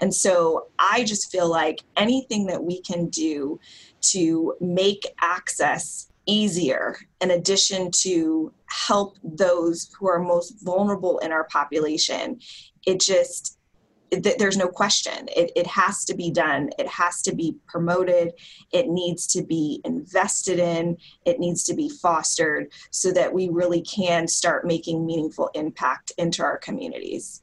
And so I just feel like anything that we can do to make access easier in addition to help those who are most vulnerable in our population it just there's no question. It, it has to be done. It has to be promoted. It needs to be invested in. It needs to be fostered so that we really can start making meaningful impact into our communities.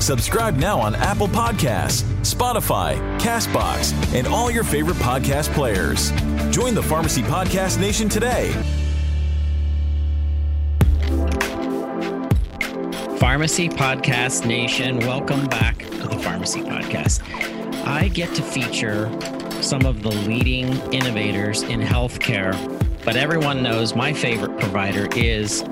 Subscribe now on Apple Podcasts, Spotify, Castbox, and all your favorite podcast players. Join the Pharmacy Podcast Nation today. Pharmacy Podcast Nation, welcome back to the Pharmacy Podcast. I get to feature some of the leading innovators in healthcare, but everyone knows my favorite provider is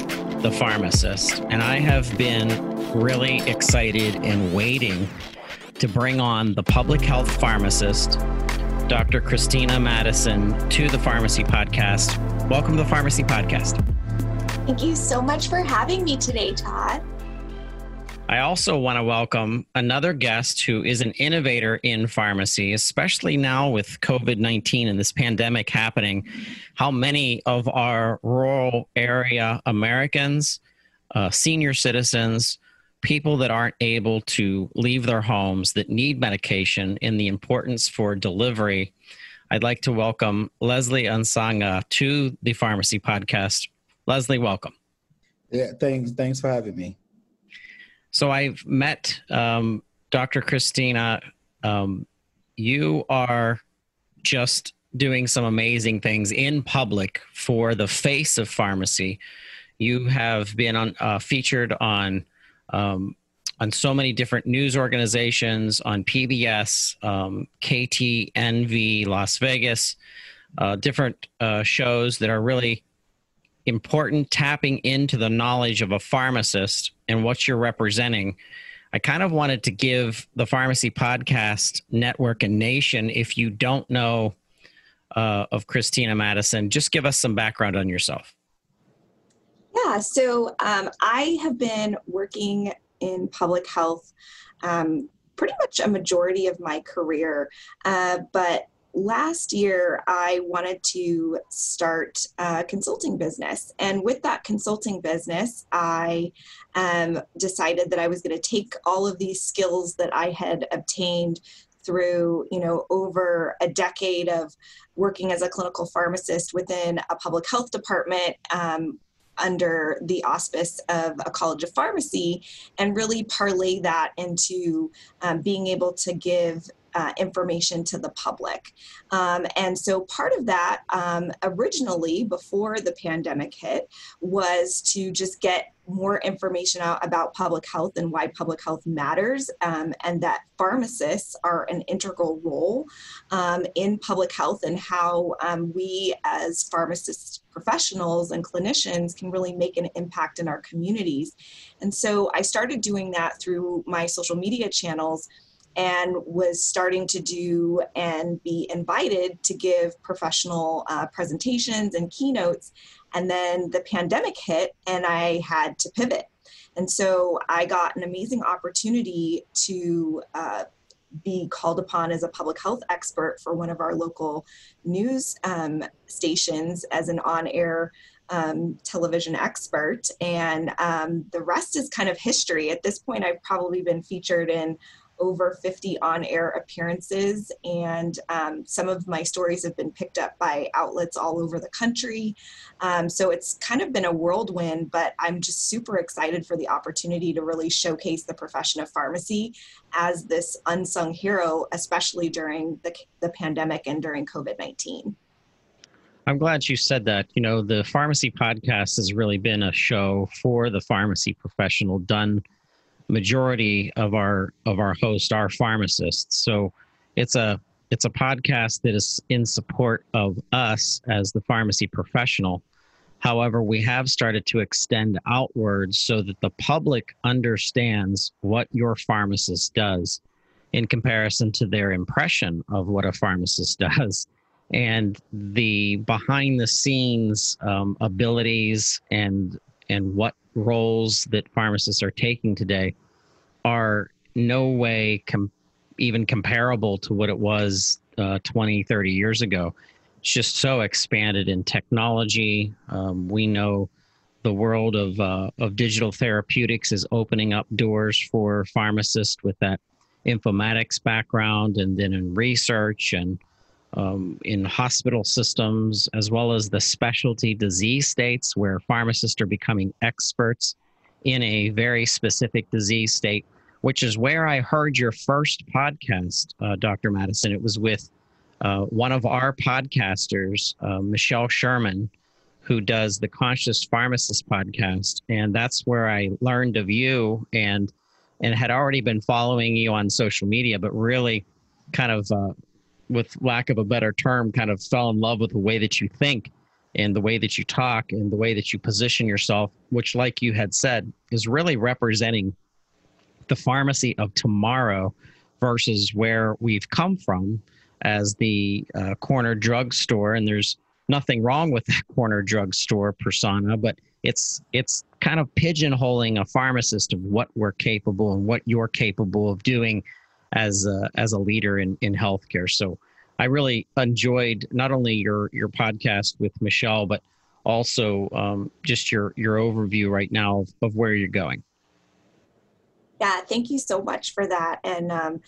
the pharmacist. And I have been really excited and waiting to bring on the public health pharmacist, Dr. Christina Madison, to the Pharmacy Podcast. Welcome to the Pharmacy Podcast. Thank you so much for having me today, Todd. I also want to welcome another guest who is an innovator in pharmacy, especially now with COVID 19 and this pandemic happening. How many of our rural area Americans, uh, senior citizens, people that aren't able to leave their homes that need medication and the importance for delivery, I'd like to welcome Leslie Ansanga to the Pharmacy Podcast. Leslie, welcome. Yeah, thanks. Thanks for having me. So I've met um, Dr. Christina. Um, you are just doing some amazing things in public for the face of pharmacy. You have been on uh, featured on um, on so many different news organizations, on PBS, um, KTNV, Las Vegas, uh, different uh, shows that are really important, tapping into the knowledge of a pharmacist and what you're representing. I kind of wanted to give the Pharmacy Podcast Network and Nation, if you don't know uh, of Christina Madison, just give us some background on yourself. Yeah, so um, I have been working in public health um, pretty much a majority of my career, uh, but last year I wanted to start a consulting business. And with that consulting business, I um, decided that I was going to take all of these skills that I had obtained through you know over a decade of working as a clinical pharmacist within a public health department um, under the auspice of a college of pharmacy and really parlay that into um, being able to give uh, information to the public. Um, and so part of that um, originally, before the pandemic hit, was to just get more information out about public health and why public health matters, um, and that pharmacists are an integral role um, in public health and how um, we as pharmacist professionals and clinicians can really make an impact in our communities. And so I started doing that through my social media channels and was starting to do and be invited to give professional uh, presentations and keynotes. And then the pandemic hit, and I had to pivot. And so I got an amazing opportunity to uh, be called upon as a public health expert for one of our local news um, stations as an on air um, television expert. And um, the rest is kind of history. At this point, I've probably been featured in over 50 on air appearances, and um, some of my stories have been picked up by outlets all over the country. Um, so it's kind of been a whirlwind, but I'm just super excited for the opportunity to really showcase the profession of pharmacy as this unsung hero, especially during the, the pandemic and during COVID 19. I'm glad you said that. You know, the pharmacy podcast has really been a show for the pharmacy professional done majority of our of our hosts are pharmacists. So it's a it's a podcast that is in support of us as the pharmacy professional. However, we have started to extend outwards so that the public understands what your pharmacist does in comparison to their impression of what a pharmacist does and the behind the scenes um, abilities and and what roles that pharmacists are taking today are no way com- even comparable to what it was uh, 20 30 years ago. It's just so expanded in technology. Um, we know the world of uh, of digital therapeutics is opening up doors for pharmacists with that informatics background and then in research and um, in hospital systems, as well as the specialty disease states where pharmacists are becoming experts in a very specific disease state, which is where I heard your first podcast, uh, Dr. Madison. It was with uh, one of our podcasters, uh, Michelle Sherman, who does the Conscious Pharmacist podcast. And that's where I learned of you and and had already been following you on social media, but really kind of uh, with lack of a better term, kind of fell in love with the way that you think and the way that you talk and the way that you position yourself, which, like you had said, is really representing the pharmacy of tomorrow versus where we've come from as the uh, corner drugstore. And there's nothing wrong with that corner drugstore persona, but it's it's kind of pigeonholing a pharmacist of what we're capable and what you're capable of doing as a, as a leader in, in healthcare. So I really enjoyed not only your, your podcast with Michelle, but also um, just your, your overview right now of, of where you're going. Yeah, thank you so much for that. And um,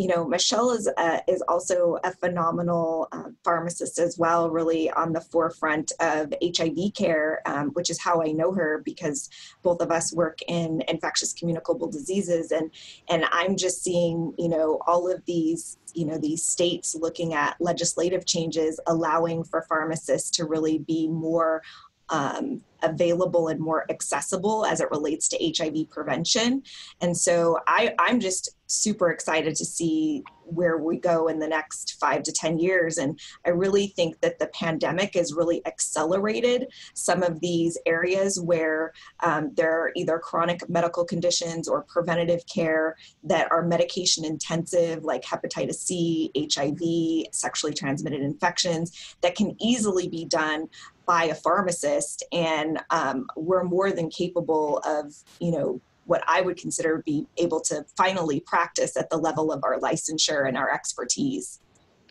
you know, Michelle is a, is also a phenomenal uh, pharmacist as well, really on the forefront of HIV care, um, which is how I know her because both of us work in infectious communicable diseases, and and I'm just seeing, you know, all of these you know these states looking at legislative changes allowing for pharmacists to really be more um, available and more accessible as it relates to HIV prevention. And so I, I'm just super excited to see where we go in the next five to 10 years. And I really think that the pandemic has really accelerated some of these areas where um, there are either chronic medical conditions or preventative care that are medication intensive, like hepatitis C, HIV, sexually transmitted infections, that can easily be done by a pharmacist and um, we're more than capable of you know what I would consider be able to finally practice at the level of our licensure and our expertise.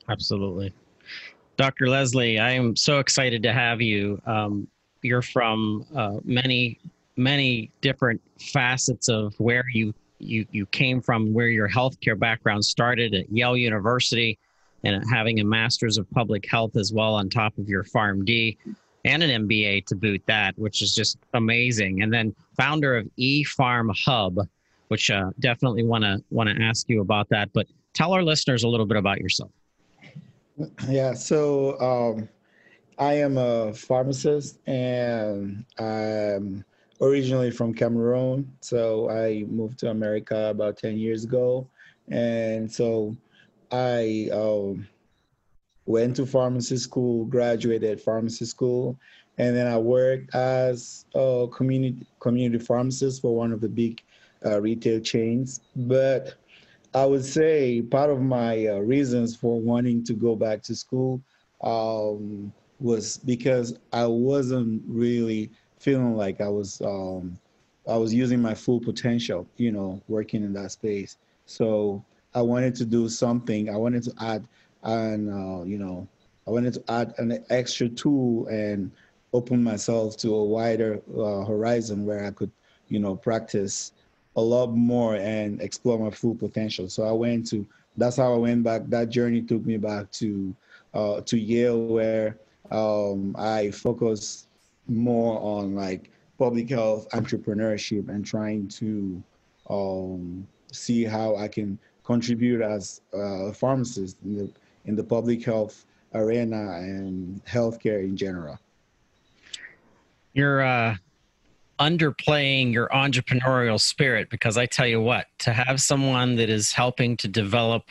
Absolutely. Dr. Leslie, I am so excited to have you. Um, you're from uh, many, many different facets of where you, you, you came from, where your healthcare background started at Yale University and having a master's of public health as well on top of your PharmD and an MBA to boot that, which is just amazing. And then founder of ePharm Hub, which uh, definitely want to want to ask you about that. But tell our listeners a little bit about yourself. Yeah, so um, I am a pharmacist, and I'm originally from Cameroon. So I moved to America about ten years ago, and so I. Um, went to pharmacy school, graduated pharmacy school, and then I worked as a community community pharmacist for one of the big uh, retail chains. But I would say part of my uh, reasons for wanting to go back to school um, was because I wasn't really feeling like I was um, I was using my full potential, you know, working in that space. So I wanted to do something. I wanted to add and uh, you know i wanted to add an extra tool and open myself to a wider uh, horizon where i could you know practice a lot more and explore my full potential. So i went to that's how i went back. That journey took me back to uh, to yale where um, i focused more on like public health entrepreneurship and trying to um, see how i can contribute as a pharmacist. In the in the public health arena and healthcare in general. You're uh, underplaying your entrepreneurial spirit because I tell you what, to have someone that is helping to develop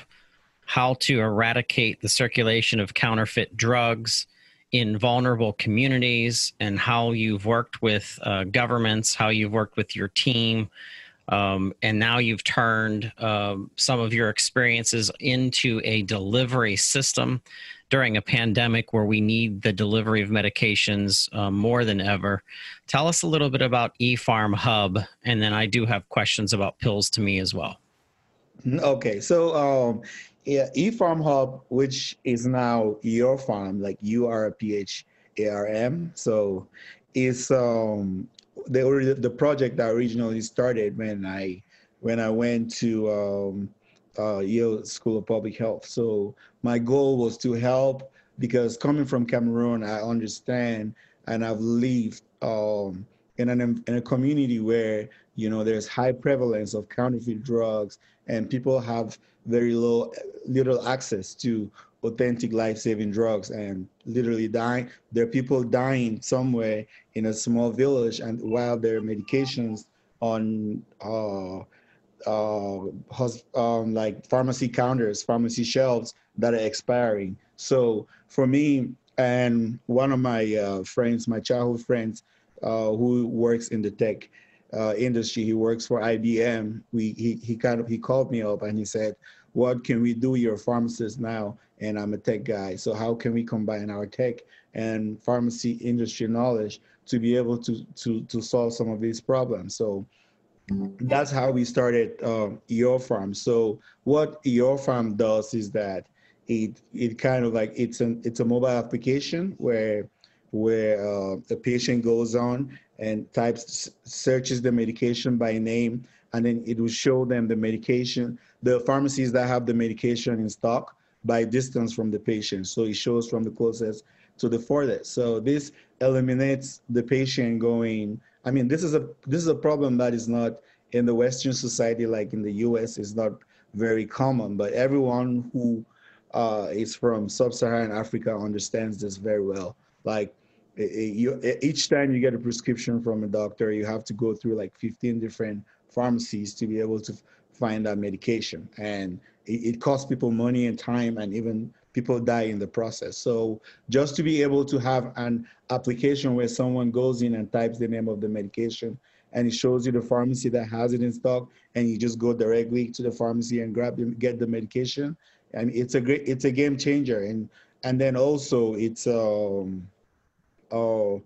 how to eradicate the circulation of counterfeit drugs in vulnerable communities and how you've worked with uh, governments, how you've worked with your team. Um, and now you've turned um, some of your experiences into a delivery system during a pandemic where we need the delivery of medications um, more than ever. Tell us a little bit about ePharm Hub, and then I do have questions about pills to me as well. Okay, so um, yeah, ePharm Hub, which is now your farm, like you are a PHARM. So it's um the the project that originally started when I when I went to um, uh, Yale School of Public Health. So my goal was to help because coming from Cameroon, I understand and I've lived um, in an in a community where you know there's high prevalence of counterfeit drugs and people have very low little access to authentic life-saving drugs and literally dying there are people dying somewhere in a small village and while their medications on uh, uh, um, like pharmacy counters pharmacy shelves that are expiring so for me and one of my uh, friends my childhood friends uh, who works in the tech uh, industry he works for ibm we he, he kind of he called me up and he said what can we do? You're a pharmacist now, and I'm a tech guy. So how can we combine our tech and pharmacy industry knowledge to be able to to to solve some of these problems? So that's how we started um, Your Farm. So what Your Farm does is that it it kind of like it's an it's a mobile application where where uh, the patient goes on and types searches the medication by name and then it will show them the medication, the pharmacies that have the medication in stock by distance from the patient. So it shows from the closest to the furthest. So this eliminates the patient going. I mean, this is a this is a problem that is not in the Western society like in the U.S. is not very common, but everyone who uh, is from sub-Saharan Africa understands this very well. Like you, each time you get a prescription from a doctor, you have to go through like 15 different pharmacies to be able to find that medication. And it, it costs people money and time, and even people die in the process. So just to be able to have an application where someone goes in and types the name of the medication and it shows you the pharmacy that has it in stock and you just go directly to the pharmacy and grab them, get the medication. And it's a great, it's a game changer. And, and then also it's, um, oh,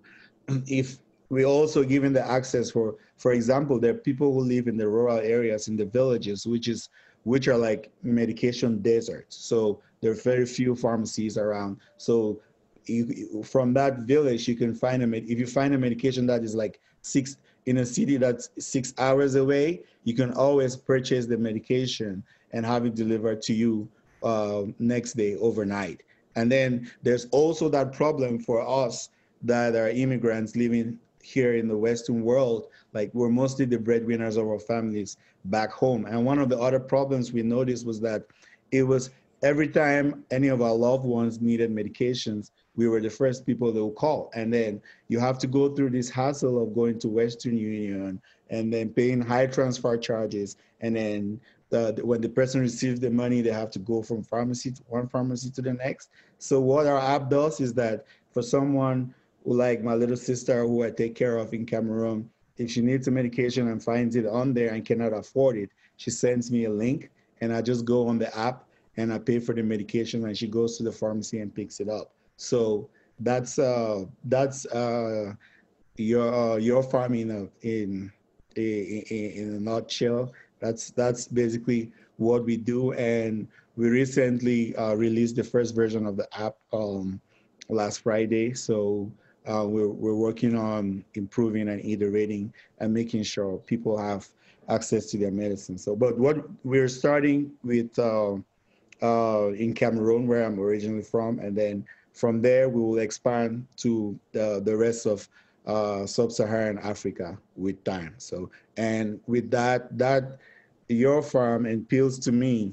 if we also given the access for for example there are people who live in the rural areas in the villages which is which are like medication deserts. So there are very few pharmacies around. So you, from that village you can find a if you find a medication that is like six in a city that's six hours away you can always purchase the medication and have it delivered to you uh, next day overnight. And then there's also that problem for us that are immigrants living here in the Western world, like we're mostly the breadwinners of our families back home. And one of the other problems we noticed was that it was every time any of our loved ones needed medications, we were the first people they would call. And then you have to go through this hassle of going to Western Union and then paying high transfer charges. And then the, when the person receives the money, they have to go from pharmacy to one pharmacy to the next. So what our app does is that for someone like my little sister who I take care of in Cameroon, if she needs a medication and finds it on there and cannot afford it, she sends me a link and I just go on the app and I pay for the medication and she goes to the pharmacy and picks it up. So that's uh that's uh your uh, your farm in in, in in a nutshell. That's that's basically what we do and we recently uh, released the first version of the app um, last Friday. So uh, we're, we're working on improving and iterating and making sure people have access to their medicine. So, but what we're starting with uh, uh, in Cameroon, where I'm originally from, and then from there we will expand to the, the rest of uh, sub-Saharan Africa with time. So, and with that, that your farm and pills to me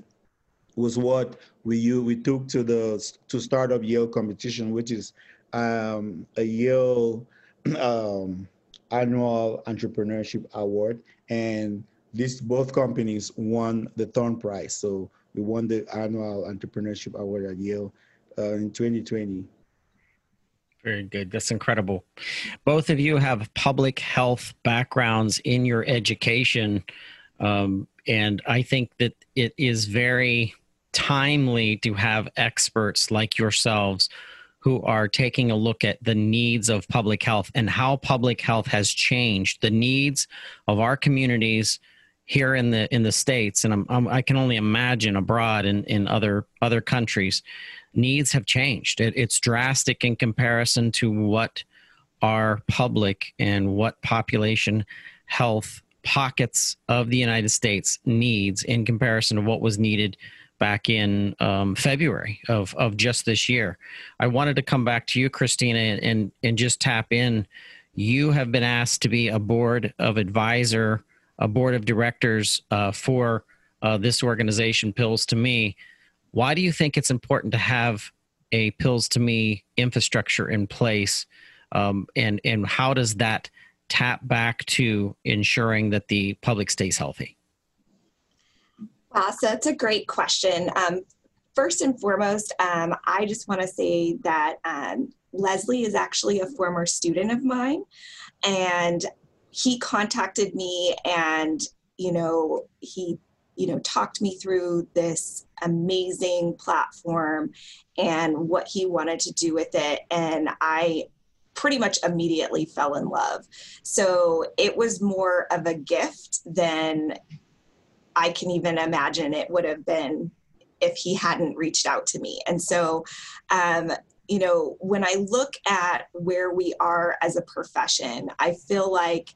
was what we you we took to the to startup Yale competition, which is um, a Yale um, annual entrepreneurship award, and these both companies won the Thorne Prize. So we won the annual entrepreneurship award at Yale uh, in 2020. Very good. That's incredible. Both of you have public health backgrounds in your education. Um, and I think that it is very timely to have experts like yourselves who are taking a look at the needs of public health and how public health has changed the needs of our communities here in the in the states. And I'm, I'm, i can only imagine abroad in, in other other countries needs have changed. It, it's drastic in comparison to what our public and what population health pockets of the united states needs in comparison to what was needed back in um, February of, of just this year. I wanted to come back to you, Christina, and, and just tap in. You have been asked to be a board of advisor a board of directors uh, for uh, this organization, Pills to Me. Why do you think it's important to have a Pills to Me infrastructure in place? Um, and, and how does that tap back to ensuring that the public stays healthy? Wow, so that's a great question. Um, first and foremost, um, I just want to say that um, Leslie is actually a former student of mine. And he contacted me and you know he you know talked me through this amazing platform and what he wanted to do with it and i pretty much immediately fell in love so it was more of a gift than i can even imagine it would have been if he hadn't reached out to me. And so um, you know, when I look at where we are as a profession, I feel like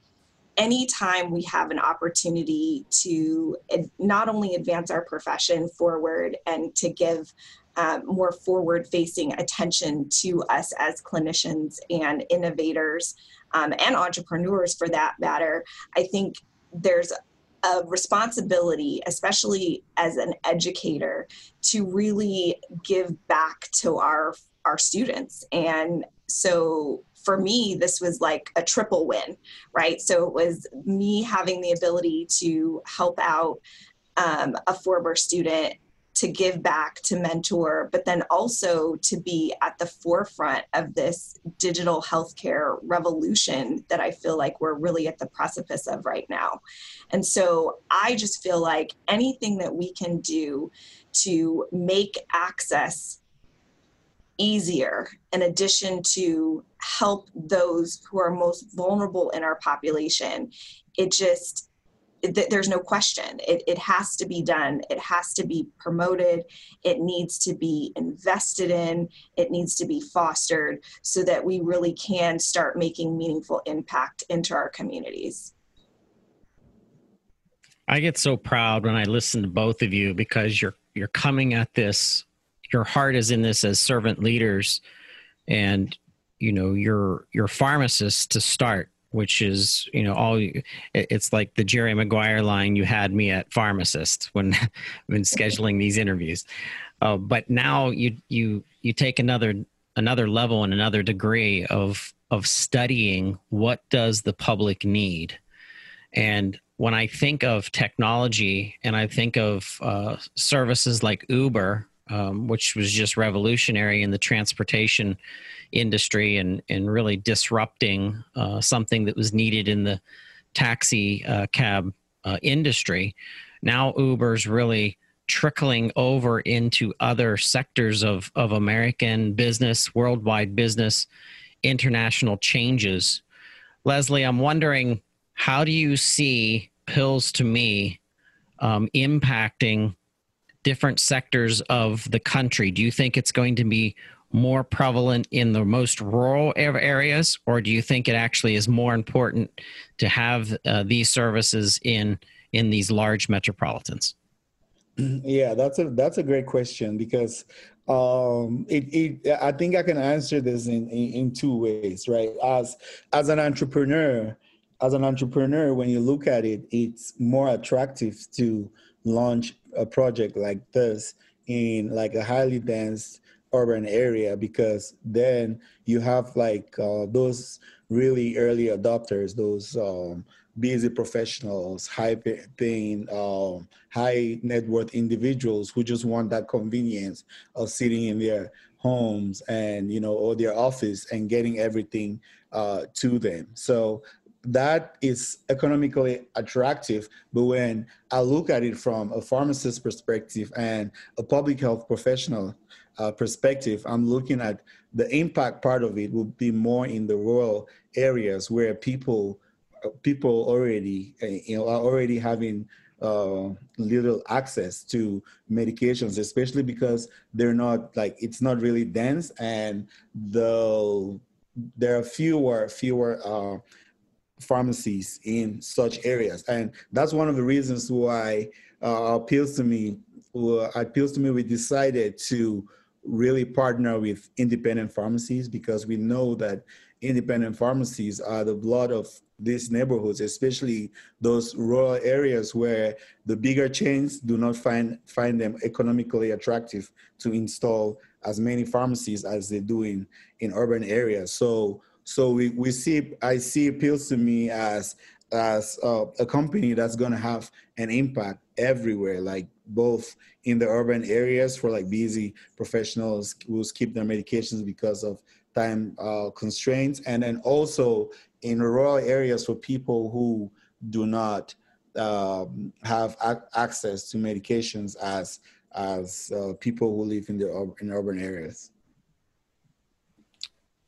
anytime we have an opportunity to not only advance our profession forward and to give um, more forward facing attention to us as clinicians and innovators um, and entrepreneurs for that matter, I think there's a responsibility, especially as an educator, to really give back to our our students. And so for me, this was like a triple win, right? So it was me having the ability to help out um, a former student to give back to mentor but then also to be at the forefront of this digital healthcare revolution that i feel like we're really at the precipice of right now. And so i just feel like anything that we can do to make access easier in addition to help those who are most vulnerable in our population it just there's no question. It, it has to be done. It has to be promoted. It needs to be invested in. It needs to be fostered so that we really can start making meaningful impact into our communities. I get so proud when i listen to both of you because you're you're coming at this your heart is in this as servant leaders and you know your your pharmacists to start which is you know all it's like the jerry maguire line you had me at pharmacist when when scheduling these interviews. Uh, but now you you you take another another level and another degree of of studying what does the public need. And when i think of technology and i think of uh, services like uber um, which was just revolutionary in the transportation industry and, and really disrupting uh, something that was needed in the taxi uh, cab uh, industry. Now Uber's really trickling over into other sectors of, of American business, worldwide business, international changes. Leslie, I'm wondering how do you see Pills to Me um, impacting different sectors of the country? Do you think it's going to be more prevalent in the most rural areas, or do you think it actually is more important to have uh, these services in in these large metropolitans? Yeah, that's a that's a great question because um, it, it I think I can answer this in, in in two ways, right? As as an entrepreneur, as an entrepreneur, when you look at it, it's more attractive to launch a project like this in like a highly dense urban area because then you have like uh, those really early adopters, those um, busy professionals, high paying, um, high net worth individuals who just want that convenience of sitting in their homes and you know or their office and getting everything uh, to them. So that is economically attractive. But when I look at it from a pharmacist perspective and a public health professional uh, perspective, I'm looking at the impact part of it will be more in the rural areas where people people already uh, you know are already having uh, little access to medications, especially because they're not like it's not really dense and the there are fewer fewer uh, pharmacies in such areas, and that's one of the reasons why uh, appeals to me. Uh, appeals to me. We decided to really partner with independent pharmacies because we know that independent pharmacies are the blood of these neighborhoods, especially those rural areas where the bigger chains do not find find them economically attractive to install as many pharmacies as they do in, in urban areas. So so we, we see I see appeals to me as as uh, a company that's going to have an impact everywhere, like both in the urban areas for like busy professionals who skip their medications because of time uh, constraints, and then also in rural areas for people who do not um, have ac- access to medications as as uh, people who live in the in urban areas.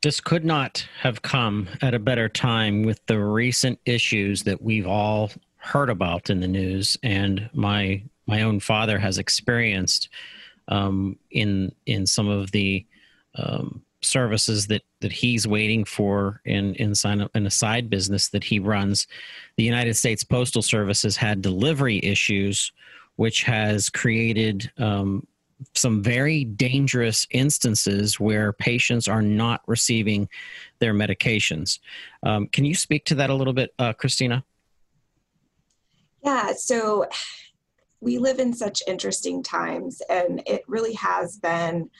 This could not have come at a better time with the recent issues that we've all heard about in the news, and my my own father has experienced um, in in some of the um, services that that he's waiting for in in, sign, in a side business that he runs. The United States Postal Service has had delivery issues, which has created um, some very dangerous instances where patients are not receiving their medications. Um, can you speak to that a little bit, uh, Christina? Yeah, so we live in such interesting times, and it really has been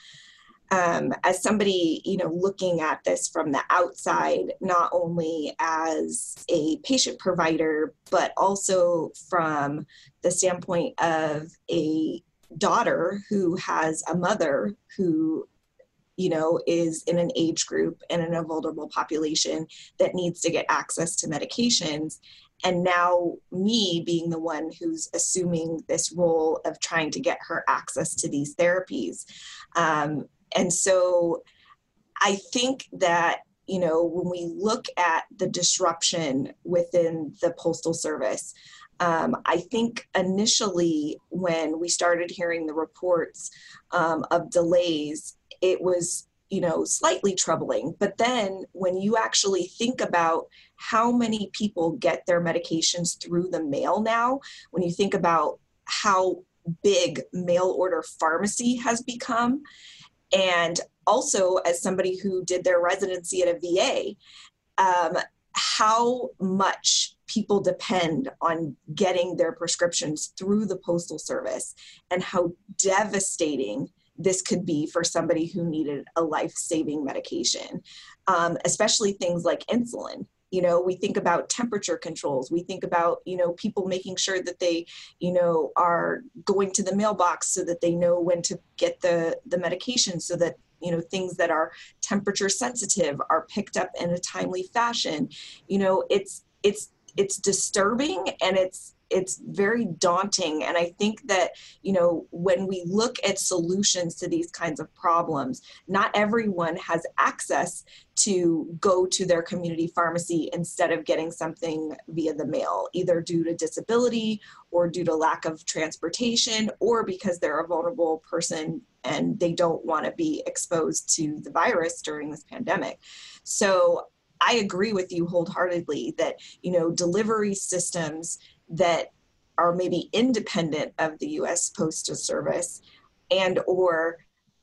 um, as somebody you know looking at this from the outside not only as a patient provider but also from the standpoint of a daughter who has a mother who you know is in an age group and in a vulnerable population that needs to get access to medications. And now me being the one who's assuming this role of trying to get her access to these therapies. Um, and so I think that, you know, when we look at the disruption within the Postal Service, um, I think initially when we started hearing the reports um, of delays, it was, you know, slightly troubling. But then when you actually think about how many people get their medications through the mail now, when you think about how big mail order pharmacy has become, and also as somebody who did their residency at a VA, um, how much people depend on getting their prescriptions through the postal service and how devastating this could be for somebody who needed a life-saving medication um, especially things like insulin. You know we think about temperature controls. We think about you know people making sure that they you know are going to the mailbox so that they know when to get the the medication so that you know things that are temperature sensitive are picked up in a timely fashion. You know it's it's it's disturbing and it's it's very daunting. And i think that you know when we look at solutions to these kinds of problems not everyone has access to go to their community pharmacy instead of getting something via the mail either due to disability or due to lack of transportation or because they're a vulnerable person and they don't want to be exposed to the virus during this pandemic. So I agree with you wholeheartedly that you know delivery systems that are maybe independent of the U.S. Postal Service and or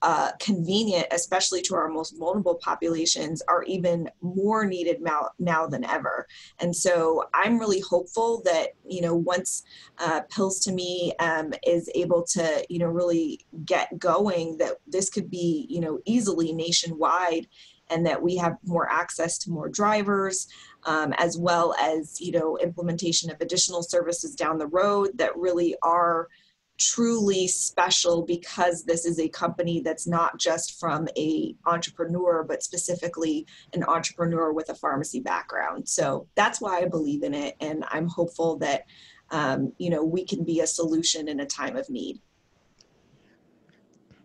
uh, convenient, especially to our most vulnerable populations, are even more needed now, now than ever. And so I'm really hopeful that, you know, once uh, Pills to Me um, is able to, you know, really get going, that this could be, you know, easily nationwide and that we have more access to more drivers um, as well as you know implementation of additional services down the road that really are truly special because this is a company that's not just from a entrepreneur but specifically an entrepreneur with a pharmacy background. So that's why i believe in it and i'm hopeful that um, you know we can be a solution in a time of need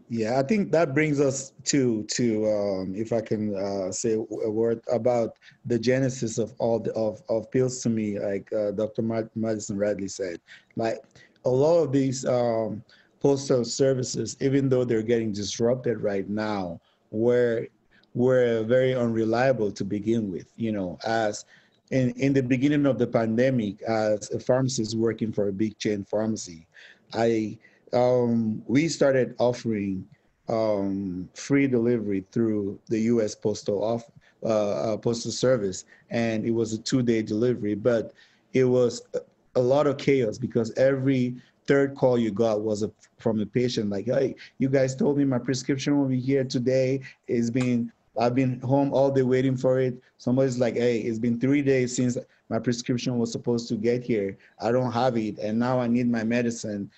yeah i think that brings us to to um, if i can uh, say a word about the genesis of all the of, of pills to me like uh, dr madison radley said like a lot of these um, postal services, even though they're getting disrupted right now, were were very unreliable to begin with. You know, as in, in the beginning of the pandemic, as a pharmacist working for a big chain pharmacy, I um, we started offering um, free delivery through the U.S. Postal off, uh, uh, Postal Service, and it was a two-day delivery. But it was a lot of chaos because every third call you got was a, from a patient like, hey, you guys told me my prescription will be here today. It's been, I've been home all day waiting for it. Somebody's like, hey, it's been three days since my prescription was supposed to get here. I don't have it, and now I need my medicine.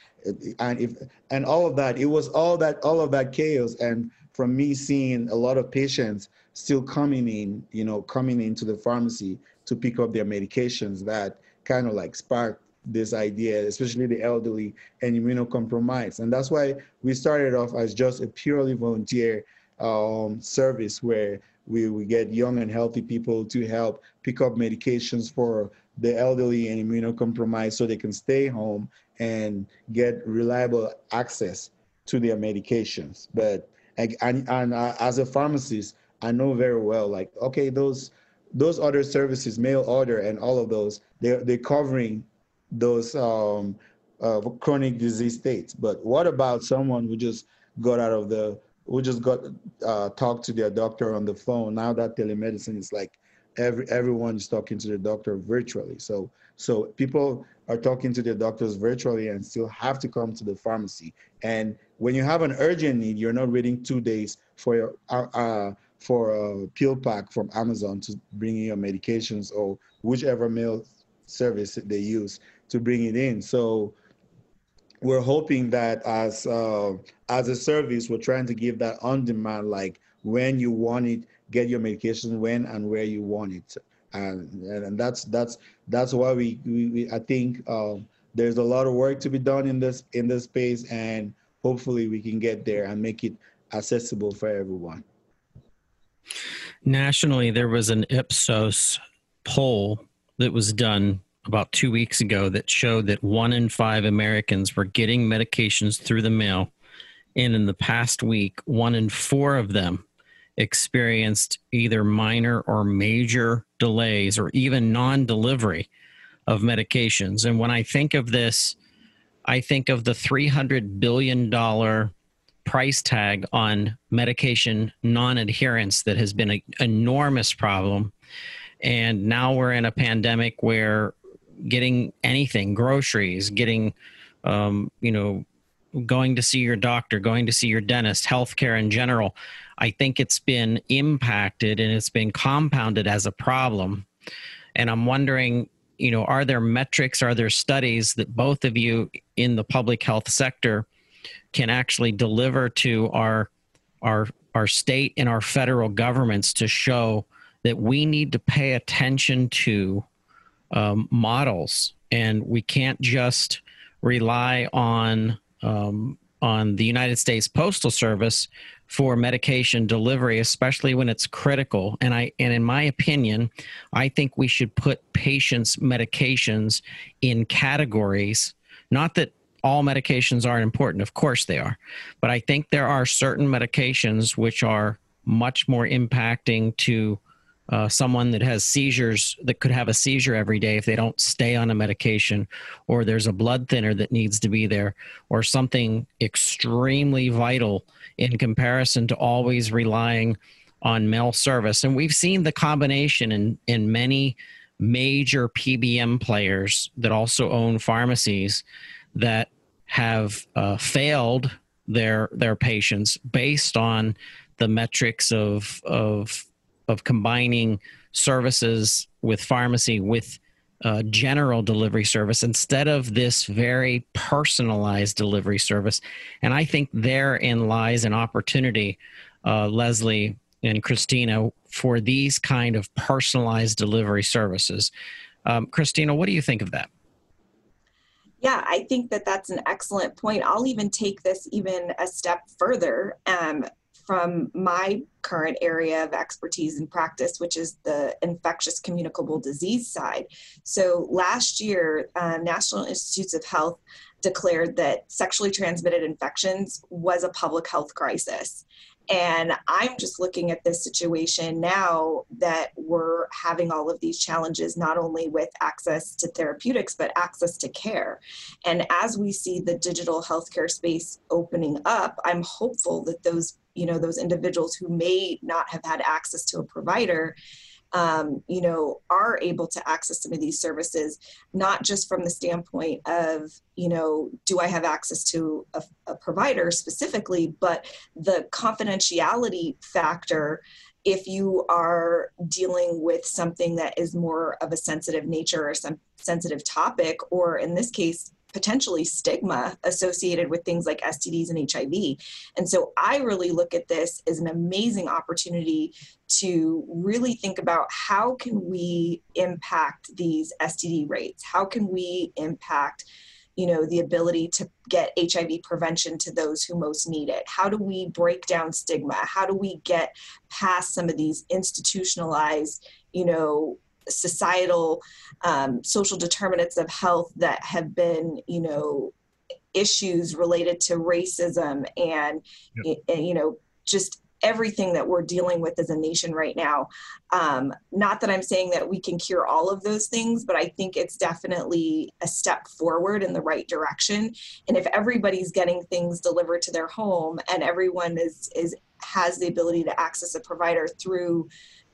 And if and all of that, it was all that all of that chaos. And from me seeing a lot of patients still coming in, you know, coming into the pharmacy to pick up their medications, that kind of like sparked this idea, especially the elderly and immunocompromised. And that's why we started off as just a purely volunteer um, service where we, we get young and healthy people to help pick up medications for the elderly and immunocompromised so they can stay home and get reliable access to their medications. But and, and uh, as a pharmacist, I know very well, like, okay, those those other services, mail order and all of those, they're, they're covering those um, uh, chronic disease states. But what about someone who just got out of the, who just got uh, talked to their doctor on the phone? Now that telemedicine is like every everyone is talking to the doctor virtually. So so people are talking to their doctors virtually and still have to come to the pharmacy. And when you have an urgent need, you're not waiting two days for your uh, uh for a PillPack from Amazon to bring in your medications or whichever mail service they use to bring it in. So we're hoping that as uh, as a service, we're trying to give that on demand, like when you want it, get your medication when and where you want it, and and that's that's that's why we, we, we I think um, there's a lot of work to be done in this in this space, and hopefully we can get there and make it accessible for everyone. Nationally, there was an Ipsos poll that was done about two weeks ago that showed that one in five Americans were getting medications through the mail. And in the past week, one in four of them experienced either minor or major delays or even non delivery of medications. And when I think of this, I think of the $300 billion price tag on medication non adherence that has been an enormous problem. And now we're in a pandemic where getting anything, groceries, getting, um, you know, going to see your doctor, going to see your dentist, healthcare in general, I think it's been impacted and it's been compounded as a problem. And I'm wondering, you know, are there metrics, are there studies that both of you in the public health sector can actually deliver to our our our state and our federal governments to show that we need to pay attention to um, models, and we can't just rely on um, on the United States Postal Service for medication delivery, especially when it's critical. And I and in my opinion, I think we should put patients' medications in categories. Not that all medications aren't important, of course they are, but I think there are certain medications which are much more impacting to uh, someone that has seizures that could have a seizure every day if they don't stay on a medication, or there's a blood thinner that needs to be there, or something extremely vital in comparison to always relying on mail service. And we've seen the combination in, in many major PBM players that also own pharmacies that have uh, failed their their patients based on the metrics of of of combining services with pharmacy with uh, general delivery service instead of this very personalized delivery service. And I think therein lies an opportunity, uh, Leslie and Christina, for these kind of personalized delivery services. Um, Christina, what do you think of that? Yeah, I think that that's an excellent point. I'll even take this even a step further. Um, from my current area of expertise and practice, which is the infectious communicable disease side. So last year, uh, National Institutes of Health declared that sexually transmitted infections was a public health crisis. And I'm just looking at this situation now that we're having all of these challenges, not only with access to therapeutics, but access to care. And as we see the digital healthcare space opening up, I'm hopeful that those, you know, those individuals who may not have had access to a provider um, you know, are able to access some of these services, not just from the standpoint of, you know, do I have access to a, a provider specifically, but the confidentiality factor if you are dealing with something that is more of a sensitive nature or some sensitive topic, or in this case, potentially stigma associated with things like STDs and HIV. And so I really look at this as an amazing opportunity to really think about how can we impact these STD rates? How can we impact you know the ability to get hiv prevention to those who most need it how do we break down stigma how do we get past some of these institutionalized you know societal um, social determinants of health that have been you know issues related to racism and yep. you know just everything that we're dealing with as a nation right now. Um, not that I'm saying that we can cure all of those things, but I think it's definitely a step forward in the right direction. And if everybody's getting things delivered to their home and everyone is is has the ability to access a provider through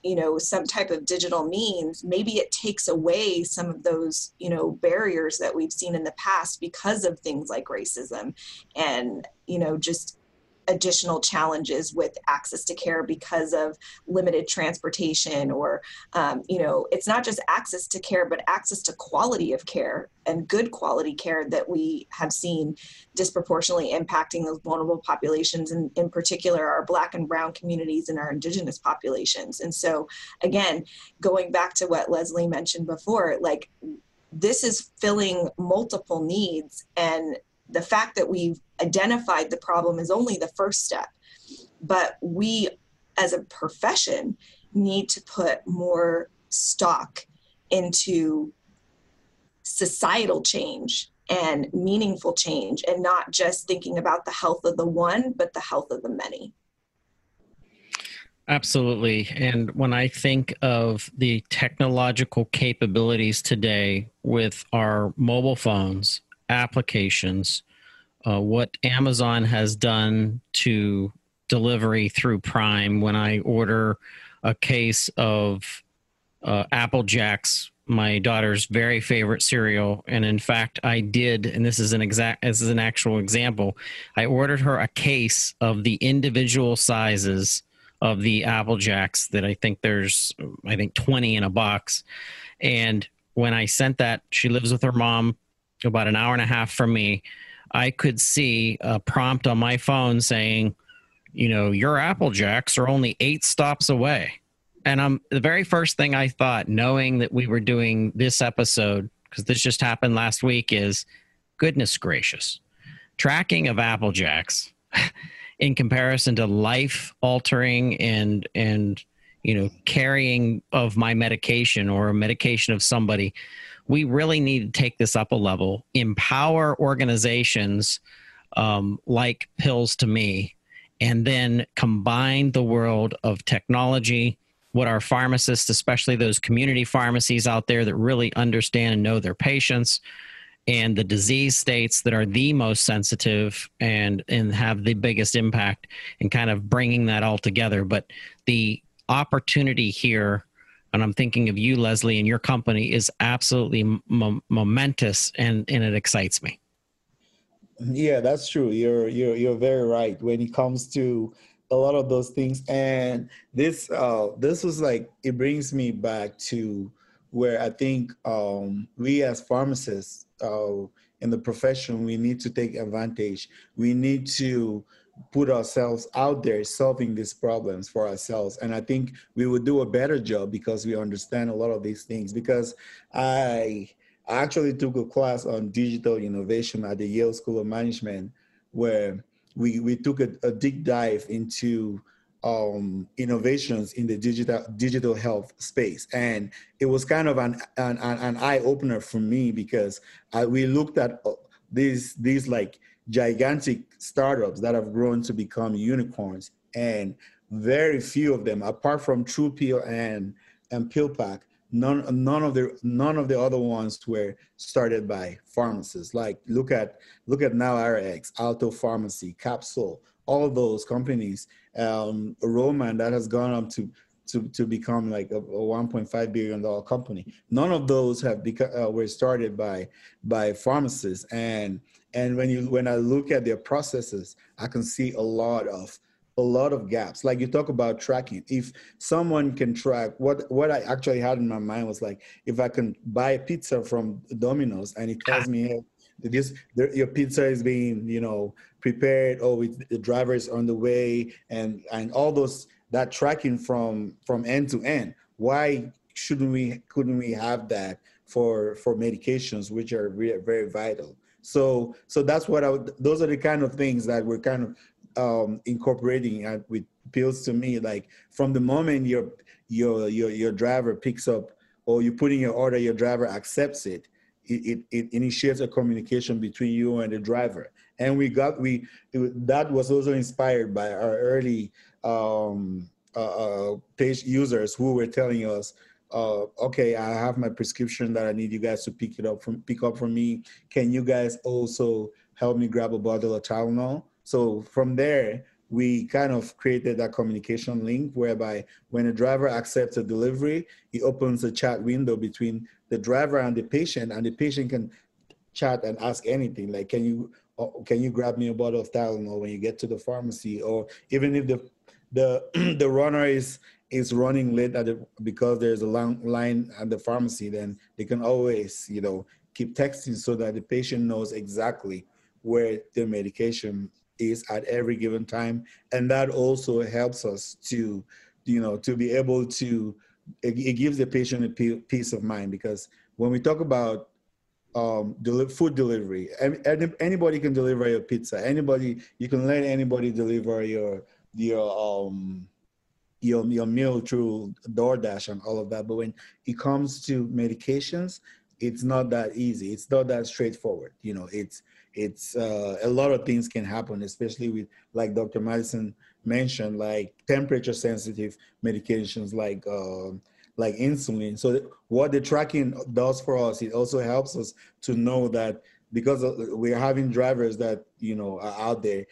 you know some type of digital means maybe it takes away some of those you know barriers that we've seen in the past because of things like racism and you know just additional challenges with access to care because of limited transportation or um, you know it's not just access to care but access to quality of care and good quality care that we have seen disproportionately impacting those vulnerable populations and in particular our black and brown communities and our indigenous populations. And so again going back to what leslie mentioned before like this is filling multiple needs and the fact that we've identified the problem is only the first step. But we, as a profession, need to put more stock into societal change and meaningful change and not just thinking about the health of the one, but the health of the many. Absolutely. And when I think of the technological capabilities today with our mobile phones, applications, uh, what Amazon has done to delivery through Prime. When I order a case of uh, Apple Jacks, my daughter's very favorite cereal, and in fact, I did, and this is an exact, this is an actual example. I ordered her a case of the individual sizes of the Apple Jacks that I think there's, I think, 20 in a box, and when I sent that, she lives with her mom about an hour and a half from me, I could see a prompt on my phone saying, you know, your Apple Jacks are only eight stops away. And I'm the very first thing I thought, knowing that we were doing this episode, because this just happened last week, is goodness gracious. Tracking of Apple Jacks in comparison to life altering and and you know carrying of my medication or a medication of somebody we really need to take this up a level, empower organizations um, like Pills to Me, and then combine the world of technology what our pharmacists, especially those community pharmacies out there that really understand and know their patients and the disease states that are the most sensitive and and have the biggest impact and kind of bringing that all together. But the opportunity here and i'm thinking of you leslie and your company is absolutely m- momentous and and it excites me. Yeah that's true. You're you're you're very right when it comes to a lot of those things. And this uh this was like it brings me back to where i think um we as pharmacists uh in the profession we need to take advantage. We need to put ourselves out there solving these problems for ourselves. And i think we would do a better job because we understand a lot of these things. Because i actually took a class on digital innovation at the Yale School of Management where we, we took a, a deep dive into um, innovations in the digital digital health space, and it was kind of an an, an eye opener for me because I, we looked at uh, these these like gigantic startups that have grown to become unicorns, and very few of them, apart from TruePill and and PillPack, none none of the none of the other ones were started by pharmacists. Like look at look at now rx alto pharmacy capsule all those companies um roman that has gone up to to, to become like a, a 1.5 billion dollar company none of those have become uh, were started by by pharmacists and and when you when i look at their processes i can see a lot of a lot of gaps. Like you talk about tracking. If someone can track what what I actually had in my mind was like if I can buy a pizza from Domino's and it tells me this your pizza is being you know prepared with the is on the way and and all those that tracking from from end to end. Why shouldn't we couldn't we have that for for medications which are very, very vital? So so that's what I would, those are the kind of things that we're kind of um, incorporating uh, with pills to me like from the moment your your your your driver picks up or you put in your order your driver accepts it it, it, it initiates a communication between you and the driver and we got we that was also inspired by our early um uh, uh page users who were telling us uh, okay, I have my prescription that I need you guys to pick it up from pick up for me. Can you guys also help me grab a bottle of Tylenol? So from there, we kind of created that communication link whereby when a driver accepts a delivery, it opens a chat window between the driver and the patient, and the patient can chat and ask anything like, "Can you oh, can you grab me a bottle of Tylenol when you get to the pharmacy?" Or even if the the the runner is is running late at the, because there's a long line at the pharmacy, then they can always you know keep texting so that the patient knows exactly where the medication is at every given time. And that also helps us to you know to be able to it, it gives the patient a peace of mind because when we talk about um, deli- food delivery any, anybody can deliver your pizza. Anybody you can let anybody deliver your your um your your meal through DoorDash and all of that but when it comes to medications it's not that easy it's not that straightforward you know it's it's uh, a lot of things can happen, especially with like Dr. Madison mentioned, like temperature sensitive medications like uh, like insulin. So what the tracking does for us, it also helps us to know that because we're having drivers that you know are out there,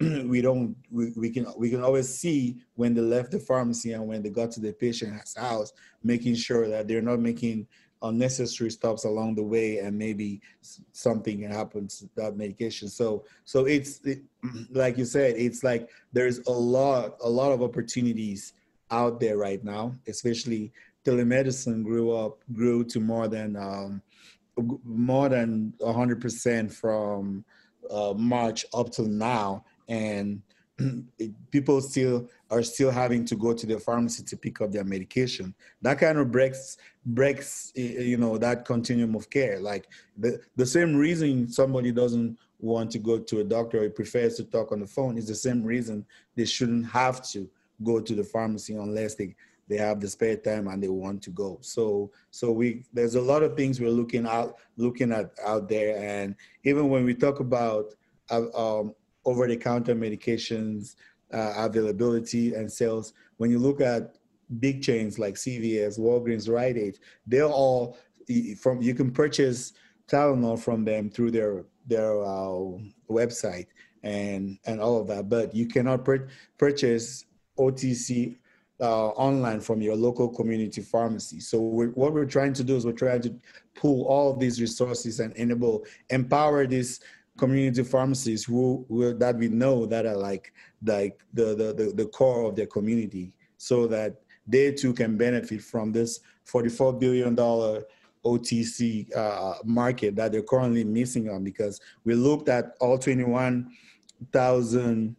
we don't we, we can we can always see when they left the pharmacy and when they got to the patient's house, making sure that they're not making unnecessary stops along the way and maybe something happens to that medication. So so it's it, like you said it's like there's a lot a lot of opportunities out there right now especially telemedicine grew up grew to more than um, more than 100% from uh, march up till now and people still are still having to go to the pharmacy to pick up their medication. That kind of breaks breaks you know that continuum of care. Like the the same reason somebody doesn't want to go to a doctor or prefers to talk on the phone is the same reason they shouldn't have to go to the pharmacy unless they they have the spare time and they want to go. So so we there's a lot of things we're looking out looking at out there, and even when we talk about uh, um, over the counter medications uh, availability and sales. When you look at big chains like CVS, Walgreens, Rite Aid, they're all from you can purchase Tylenol from them through their their uh, website and and all of that, but you cannot pur- purchase OTC uh, online from your local community pharmacy. So we're, what we're trying to do is we're trying to pull all of these resources and enable, empower these community pharmacies who, who that we know that are like like the, the the the core of their community, so that they too can benefit from this 44 billion dollar OTC uh, market that they're currently missing on because we looked at all 21,000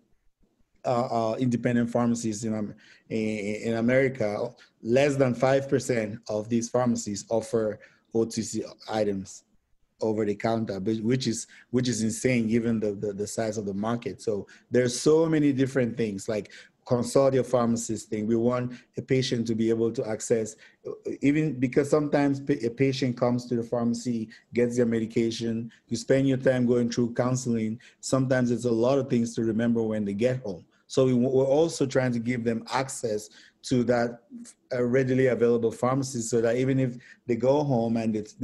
uh, uh, independent pharmacies in, um, in, in America. Less than 5% of these pharmacies offer OTC items over the counter, which is which is insane given the, the, the size of the market. So there's so many different things like consult your pharmacist thing. We want a patient to be able to access, even because sometimes a patient comes to the pharmacy, gets their medication, you spend your time going through counseling. Sometimes it's a lot of things to remember when they get home. So we, are also trying to give them access to that readily available pharmacy so that even if they go home and it's,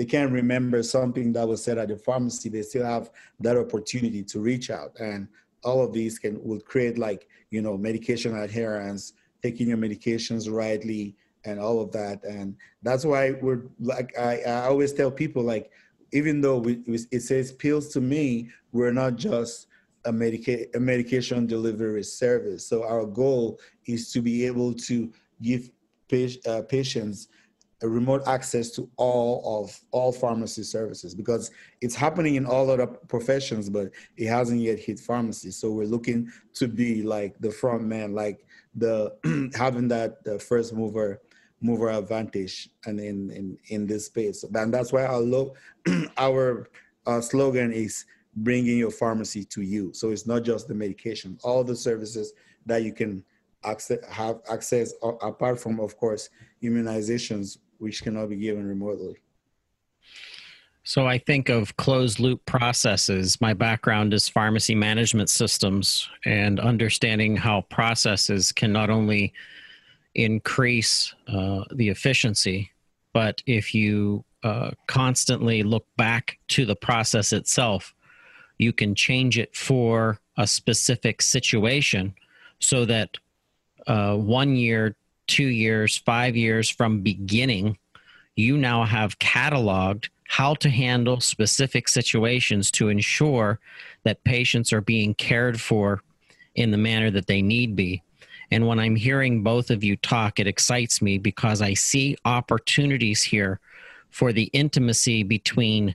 they can't remember something that was said at the pharmacy, they still have that opportunity to reach out. And all of these can will create like you know medication adherence taking your medications rightly and all of that. And that's why we're like i, I always tell people like even though we, it says pills to me we're not just a, medica- a medication delivery service. So our goal is to be able to give uh, patients remote access to all of all pharmacy services because it's happening in all other professions but it hasn't yet hit pharmacy. So we're looking to be like the front man like the having that the first mover mover advantage and in in in this space. And that's why our lo- our uh, slogan is bringing your pharmacy to you. So it's not just the medication all the services that you can access have access apart from of course immunizations which cannot be given remotely. So I think of closed loop processes. My background is pharmacy management systems and understanding how processes can not only increase uh, the efficiency, but if you uh, constantly look back to the process itself, you can change it for a specific situation so that uh, one year, two years, five years from beginning, you now have cataloged how to handle specific situations to ensure that patients are being cared for in the manner that they need be. And when I'm hearing both of you talk, it excites me because I see opportunities here for the intimacy between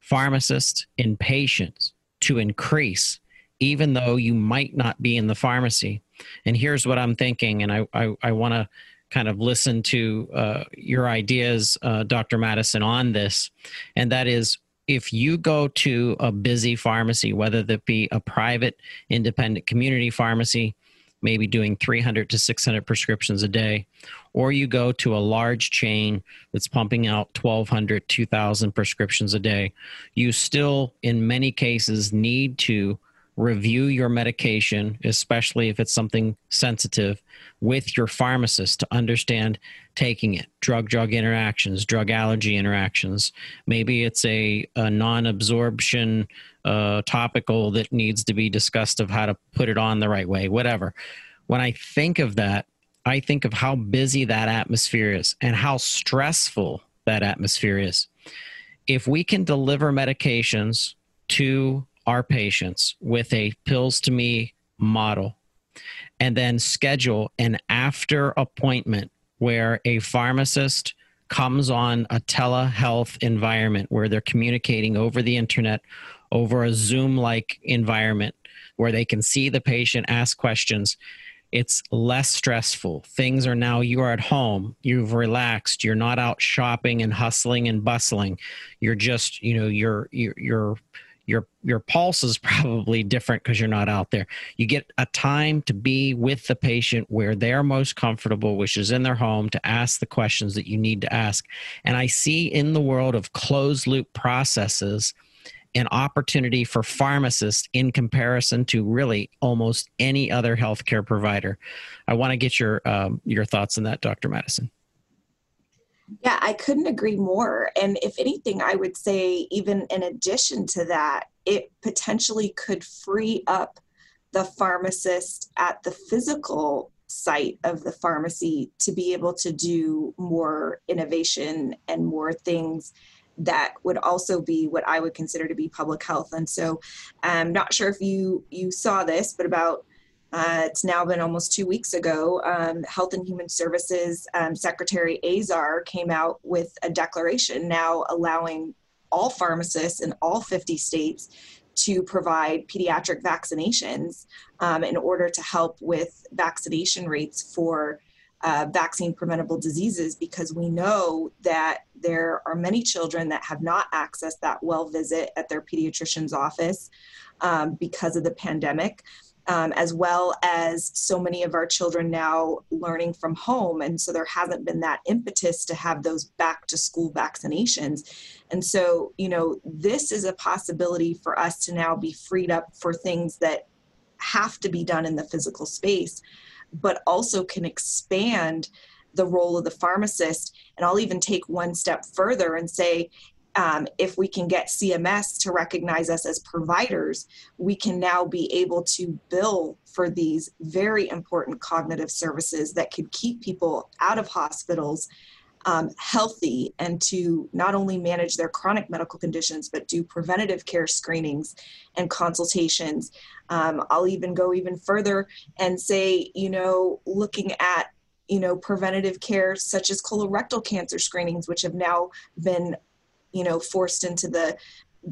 pharmacists and patients to increase, even though you might not be in the pharmacy. And here's what I'm thinking, and I, I, I want to kind of listen to uh, your ideas, uh, Dr. Madison, on this, and that is if you go to a busy pharmacy, whether that be a private independent community pharmacy, maybe doing 300 to 600 prescriptions a day, or you go to a large chain that's pumping out 1,200, 2,000 prescriptions a day, you still, in many cases, need to review your medication, especially if it's something sensitive, with your pharmacist to understand taking it, drug drug interactions, drug allergy interactions. Maybe it's a, a non absorption uh, topical that needs to be discussed of how to put it on the right way, whatever. When I think of that, I think of how busy that atmosphere is and how stressful that atmosphere is. If we can deliver medications to our patients with a pills to me model and then schedule an after appointment where a pharmacist comes on a telehealth environment where they're communicating over the internet over a zoom like environment where they can see the patient ask questions. It's less stressful. Things are now you are at home you've relaxed you're not out shopping and hustling and bustling. You're just you know you're you're, you're your your pulse is probably different because you're not out there you get a time to be with the patient where they're most comfortable which is in their home to ask the questions that you need to ask and i see in the world of closed loop processes an opportunity for pharmacists in comparison to really almost any other healthcare provider. I want to get your um, your thoughts on that, Dr. Madison. Yeah, I couldn't agree more. And if anything, I would say, even in addition to that, it potentially could free up the pharmacist at the physical site of the pharmacy to be able to do more innovation and more things that would also be what I would consider to be public health. And so I'm not sure if you you saw this, but about uh, it's now been almost two weeks ago. Um, Health and Human Services um, Secretary Azar came out with a declaration now allowing all pharmacists in all 50 states to provide pediatric vaccinations um, in order to help with vaccination rates for uh, vaccine preventable diseases because we know that there are many children that have not accessed that well visit at their pediatrician's office um, because of the pandemic um, as well as so many of our children now learning from home. And so there hasn't been that impetus to have those back to school vaccinations. And so, you know, this is a possibility for us to now be freed up for things that have to be done in the physical space, but also can expand the role of the pharmacist. And I'll even take one step further and say, um, if we can get CMS to recognize us as providers, we can now be able to bill for these very important cognitive services that could keep people out of hospitals um, healthy and to not only manage their chronic medical conditions, but do preventative care screenings and consultations. Um, I'll even go even further and say, you know, looking at you know preventative care such as colorectal cancer screenings which have now been you know, forced into the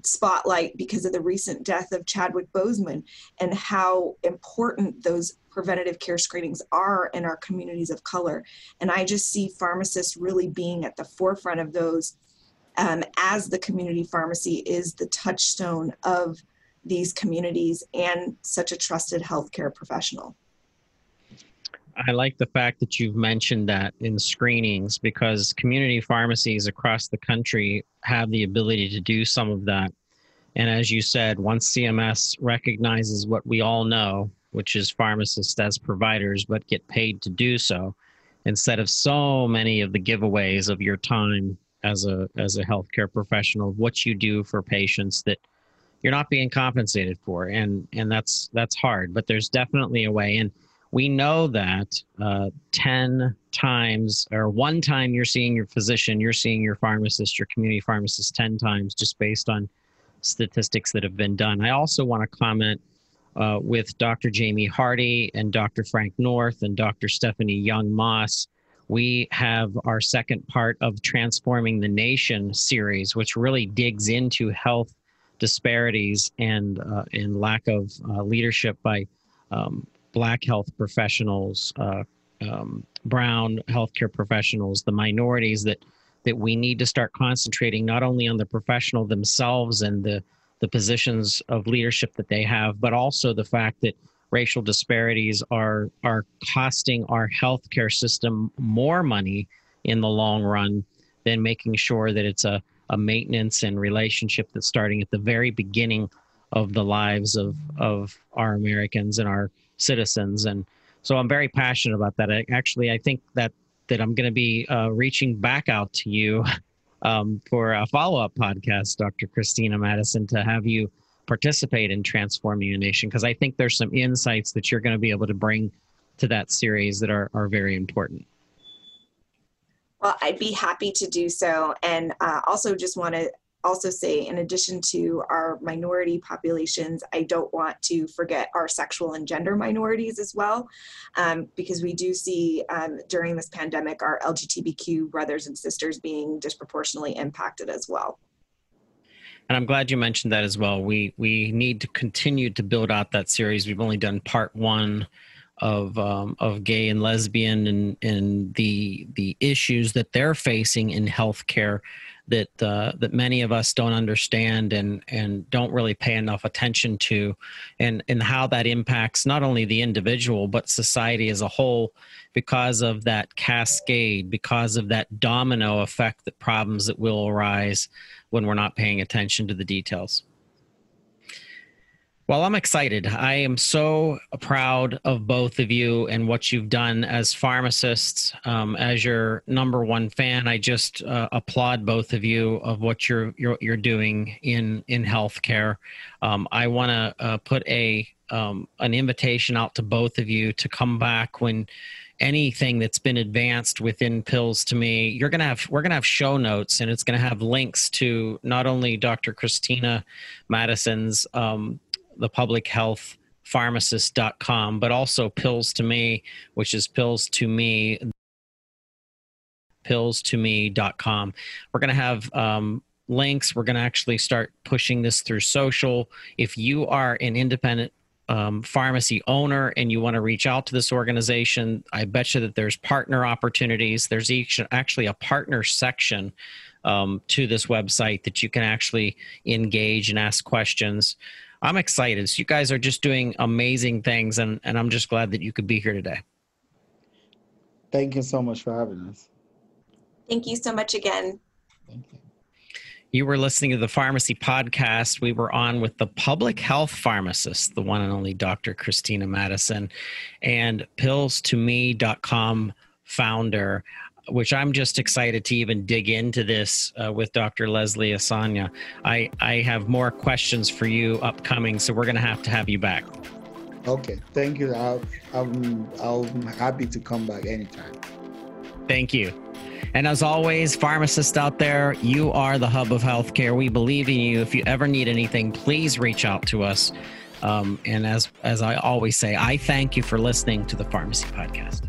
spotlight because of the recent death of Chadwick Boseman and how important those preventative care screenings are in our communities of color. And I just see pharmacists really being at the forefront of those um, as the community pharmacy is the touchstone of these communities and such a trusted healthcare professional. I like the fact that you've mentioned that in screenings because community pharmacies across the country have the ability to do some of that. And as you said, once CMS recognizes what we all know, which is pharmacists as providers, but get paid to do so, instead of so many of the giveaways of your time as a as a healthcare professional, what you do for patients that you're not being compensated for, and and that's that's hard. But there's definitely a way. And we know that uh, 10 times or one time you're seeing your physician, you're seeing your pharmacist, your community pharmacist 10 times just based on statistics that have been done. I also want to comment uh, with Dr. Jamie Hardy and Dr. Frank North and Dr. Stephanie Young Moss. We have our second part of Transforming the Nation series, which really digs into health disparities and, uh, and lack of uh, leadership by um, black health professionals, uh, um, brown healthcare professionals, the minorities that that we need to start concentrating not only on the professional themselves and the the positions of leadership that they have, but also the fact that racial disparities are are costing our healthcare system more money in the long run than making sure that it's a, a maintenance and relationship that's starting at the very beginning of the lives of of our Americans and our citizens. And so I'm very passionate about that. I, actually, I think that that I'm going to be uh, reaching back out to you um, for a follow up podcast, Dr. Christina Madison, to have you participate in transforming a nation because I think there's some insights that you're going to be able to bring to that series that are, are very important. Well, I'd be happy to do so. And uh, also just want to also say, in addition to our minority populations, I don't want to forget our sexual and gender minorities as well, um, because we do see um, during this pandemic our LGBTQ brothers and sisters being disproportionately impacted as well. And I'm glad you mentioned that as well. We we need to continue to build out that series. We've only done part one of um, of gay and lesbian and and the the issues that they're facing in healthcare that uh, that many of us don't understand and and don't really pay enough attention to, and and how that impacts not only the individual but society as a whole, because of that cascade, because of that domino effect, that problems that will arise when we're not paying attention to the details. Well, I'm excited. I am so proud of both of you and what you've done as pharmacists. Um, as your number one fan, I just uh, applaud both of you of what you're you're, you're doing in in healthcare. Um, I want to uh, put a um, an invitation out to both of you to come back when anything that's been advanced within pills to me you're going to have we're going to have show notes and it's going to have links to not only dr christina madison's um, the public health pharmacist.com, but also Pills to Me, which is Pills to Me, pills to me.com. We're going to have um, links. We're going to actually start pushing this through social. If you are an independent um, pharmacy owner and you want to reach out to this organization, I bet you that there's partner opportunities. There's each, actually a partner section um, to this website that you can actually engage and ask questions. I'm excited. So you guys are just doing amazing things, and, and I'm just glad that you could be here today. Thank you so much for having us. Thank you so much again. Thank you. You were listening to the Pharmacy Podcast. We were on with the public health pharmacist, the one and only Dr. Christina Madison, and pills2me.com founder which I'm just excited to even dig into this uh, with Dr. Leslie Asanya. I, I have more questions for you upcoming, so we're going to have to have you back. Okay, thank you. I'll, I'm, I'm happy to come back anytime. Thank you. And as always, pharmacists out there, you are the hub of healthcare. We believe in you. If you ever need anything, please reach out to us. Um, and as as I always say, I thank you for listening to the Pharmacy Podcast.